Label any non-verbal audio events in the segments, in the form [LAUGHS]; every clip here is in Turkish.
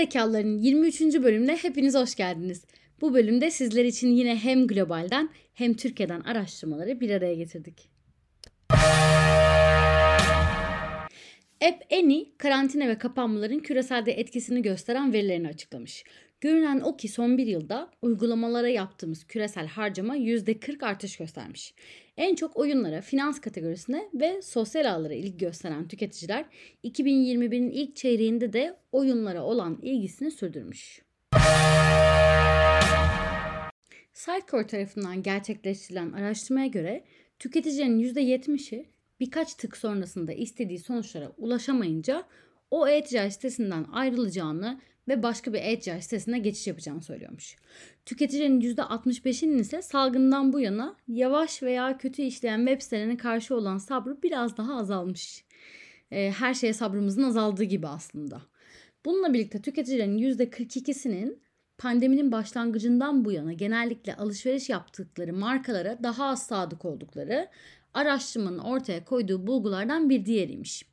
Zekalıların 23. bölümüne hepiniz hoş geldiniz. Bu bölümde sizler için yine hem globalden hem Türkiye'den araştırmaları bir araya getirdik. App Annie, karantina ve kapanmaların küreselde etkisini gösteren verilerini açıklamış. Görünen o ki son bir yılda uygulamalara yaptığımız küresel harcama %40 artış göstermiş. En çok oyunlara, finans kategorisine ve sosyal ağlara ilgi gösteren tüketiciler 2021'in ilk çeyreğinde de oyunlara olan ilgisini sürdürmüş. Sitecore tarafından gerçekleştirilen araştırmaya göre tüketicilerin %70'i birkaç tık sonrasında istediği sonuçlara ulaşamayınca o e-ticaret sitesinden ayrılacağını ve başka bir e-ticaret sitesine geçiş yapacağını söylüyormuş. Tüketicilerin %65'inin ise salgından bu yana yavaş veya kötü işleyen web sitelerine karşı olan sabrı biraz daha azalmış. Ee, her şeye sabrımızın azaldığı gibi aslında. Bununla birlikte tüketicilerin %42'sinin pandeminin başlangıcından bu yana genellikle alışveriş yaptıkları markalara daha az sadık oldukları araştırmanın ortaya koyduğu bulgulardan bir diğeriymiş.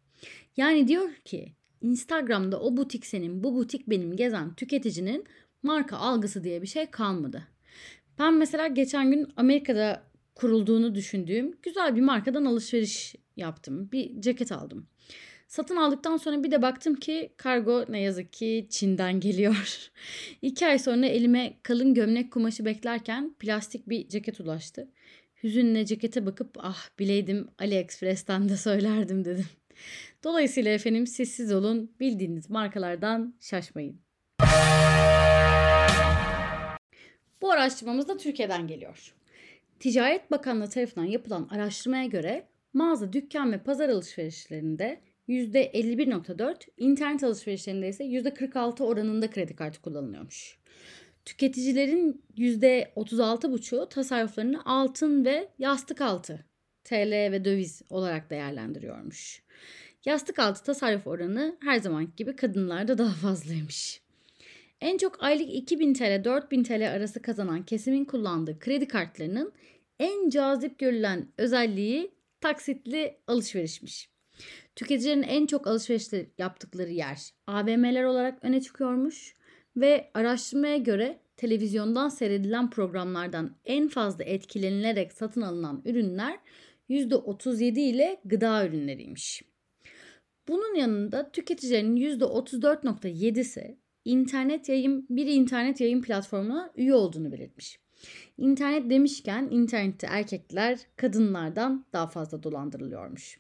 Yani diyor ki Instagram'da o butik senin, bu butik benim gezen tüketicinin marka algısı diye bir şey kalmadı. Ben mesela geçen gün Amerika'da kurulduğunu düşündüğüm güzel bir markadan alışveriş yaptım. Bir ceket aldım. Satın aldıktan sonra bir de baktım ki kargo ne yazık ki Çin'den [LAUGHS] geliyor. İki ay sonra elime kalın gömlek kumaşı beklerken plastik bir ceket ulaştı. Hüzünle cekete bakıp ah bileydim AliExpress'ten de söylerdim dedim. Dolayısıyla efendim sessiz olun, bildiğiniz markalardan şaşmayın. Bu araştırmamız da Türkiye'den geliyor. Ticaret Bakanlığı tarafından yapılan araştırmaya göre mağaza, dükkan ve pazar alışverişlerinde %51.4, internet alışverişlerinde ise %46 oranında kredi kartı kullanılıyormuş. Tüketicilerin %36.5'u tasarruflarını altın ve yastık altı TL ve döviz olarak değerlendiriyormuş. Yastık altı tasarruf oranı her zaman gibi kadınlarda daha fazlaymış. En çok aylık 2000 TL 4000 TL arası kazanan kesimin kullandığı kredi kartlarının en cazip görülen özelliği taksitli alışverişmiş. Tüketicilerin en çok alışveriş yaptıkları yer AVM'ler olarak öne çıkıyormuş ve araştırmaya göre televizyondan seyredilen programlardan en fazla etkilenilerek satın alınan ürünler %37 ile gıda ürünleriymiş. Bunun yanında tüketicilerin %34.7'si internet yayın bir internet yayın platformuna üye olduğunu belirtmiş. İnternet demişken internette erkekler kadınlardan daha fazla dolandırılıyormuş.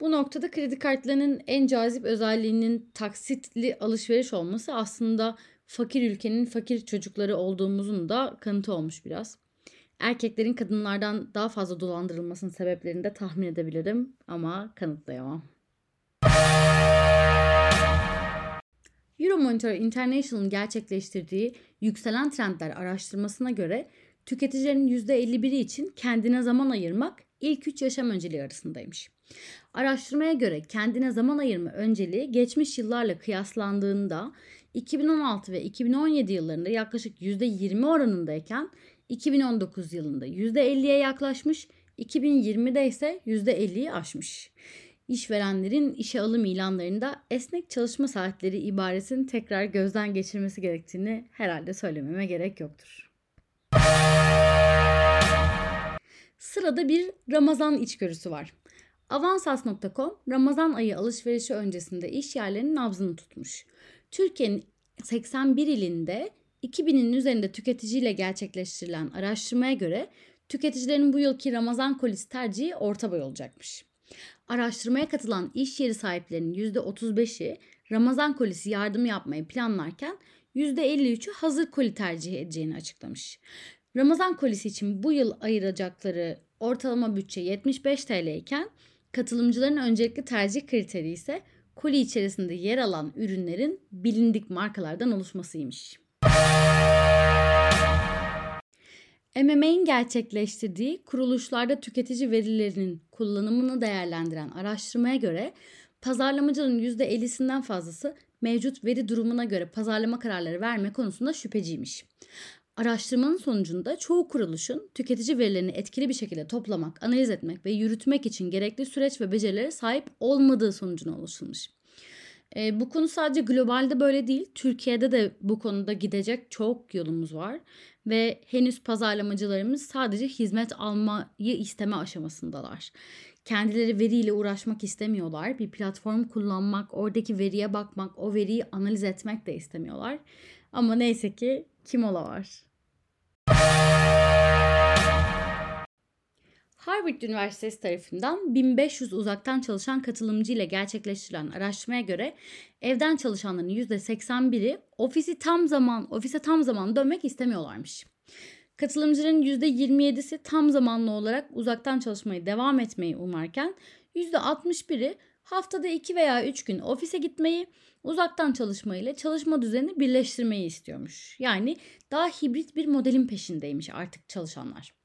Bu noktada kredi kartlarının en cazip özelliğinin taksitli alışveriş olması aslında fakir ülkenin fakir çocukları olduğumuzun da kanıtı olmuş biraz. Erkeklerin kadınlardan daha fazla dolandırılmasının sebeplerini de tahmin edebilirim ama kanıtlayamam. Euromonitor International'ın gerçekleştirdiği yükselen trendler araştırmasına göre tüketicilerin %51'i için kendine zaman ayırmak ilk 3 yaşam önceliği arasındaymış. Araştırmaya göre kendine zaman ayırma önceliği geçmiş yıllarla kıyaslandığında 2016 ve 2017 yıllarında yaklaşık %20 oranındayken 2019 yılında %50'ye yaklaşmış, 2020'de ise %50'yi aşmış. İşverenlerin işe alım ilanlarında esnek çalışma saatleri ibaresinin tekrar gözden geçirmesi gerektiğini herhalde söylememe gerek yoktur. Sırada bir Ramazan içgörüsü var. Avansas.com Ramazan ayı alışverişi öncesinde iş yerlerinin nabzını tutmuş. Türkiye'nin 81 ilinde 2000'in üzerinde tüketiciyle gerçekleştirilen araştırmaya göre tüketicilerin bu yılki Ramazan kolisi tercihi orta boy olacakmış. Araştırmaya katılan iş yeri sahiplerinin %35'i Ramazan kolisi yardımı yapmayı planlarken %53'ü hazır koli tercih edeceğini açıklamış. Ramazan kolisi için bu yıl ayıracakları ortalama bütçe 75 TL iken katılımcıların öncelikli tercih kriteri ise koli içerisinde yer alan ürünlerin bilindik markalardan oluşmasıymış. MMA'in gerçekleştirdiği kuruluşlarda tüketici verilerinin kullanımını değerlendiren araştırmaya göre pazarlamacıların %50'sinden fazlası mevcut veri durumuna göre pazarlama kararları verme konusunda şüpheciymiş. Araştırmanın sonucunda çoğu kuruluşun tüketici verilerini etkili bir şekilde toplamak, analiz etmek ve yürütmek için gerekli süreç ve becerilere sahip olmadığı sonucuna ulaşılmış. E, bu konu sadece globalde böyle değil. Türkiye'de de bu konuda gidecek çok yolumuz var. Ve henüz pazarlamacılarımız sadece hizmet almayı isteme aşamasındalar. Kendileri veriyle uğraşmak istemiyorlar. Bir platform kullanmak, oradaki veriye bakmak, o veriyi analiz etmek de istemiyorlar. Ama neyse ki Kimola var. Harvard Üniversitesi tarafından 1500 uzaktan çalışan katılımcı ile gerçekleştirilen araştırmaya göre evden çalışanların %81'i ofisi tam zaman ofise tam zaman dönmek istemiyorlarmış. Katılımcıların %27'si tam zamanlı olarak uzaktan çalışmayı devam etmeyi umarken %61'i haftada 2 veya 3 gün ofise gitmeyi, uzaktan çalışma ile çalışma düzenini birleştirmeyi istiyormuş. Yani daha hibrit bir modelin peşindeymiş artık çalışanlar.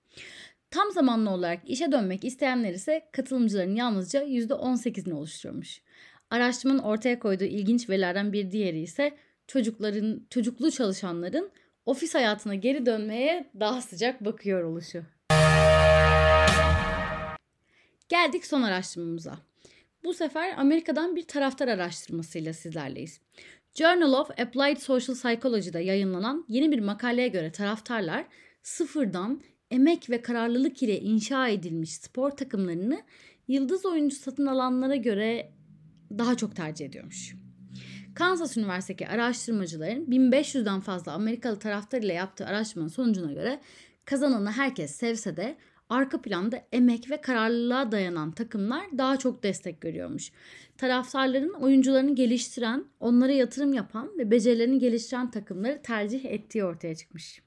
Tam zamanlı olarak işe dönmek isteyenler ise katılımcıların yalnızca %18'ini oluşturuyormuş. Araştırmanın ortaya koyduğu ilginç verilerden bir diğeri ise çocukların, çocuklu çalışanların ofis hayatına geri dönmeye daha sıcak bakıyor oluşu. Geldik son araştırmamıza. Bu sefer Amerika'dan bir taraftar araştırmasıyla sizlerleyiz. Journal of Applied Social Psychology'da yayınlanan yeni bir makaleye göre taraftarlar sıfırdan emek ve kararlılık ile inşa edilmiş spor takımlarını yıldız oyuncu satın alanlara göre daha çok tercih ediyormuş. Kansas Üniversitesi araştırmacıların 1500'den fazla Amerikalı taraftar ile yaptığı araştırmanın sonucuna göre kazananı herkes sevse de arka planda emek ve kararlılığa dayanan takımlar daha çok destek görüyormuş. Taraftarların oyuncularını geliştiren, onlara yatırım yapan ve becerilerini geliştiren takımları tercih ettiği ortaya çıkmış.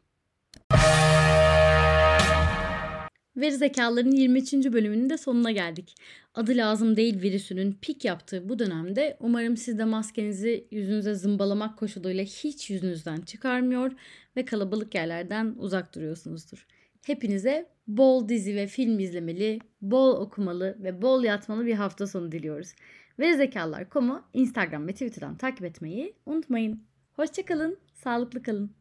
Veri zekaların 23. bölümünün de sonuna geldik. Adı lazım değil virüsünün pik yaptığı bu dönemde umarım siz de maskenizi yüzünüze zımbalamak koşuluyla hiç yüzünüzden çıkarmıyor ve kalabalık yerlerden uzak duruyorsunuzdur. Hepinize bol dizi ve film izlemeli, bol okumalı ve bol yatmalı bir hafta sonu diliyoruz. Verizekalılar.com'u Instagram ve Twitter'dan takip etmeyi unutmayın. Hoşçakalın, sağlıklı kalın.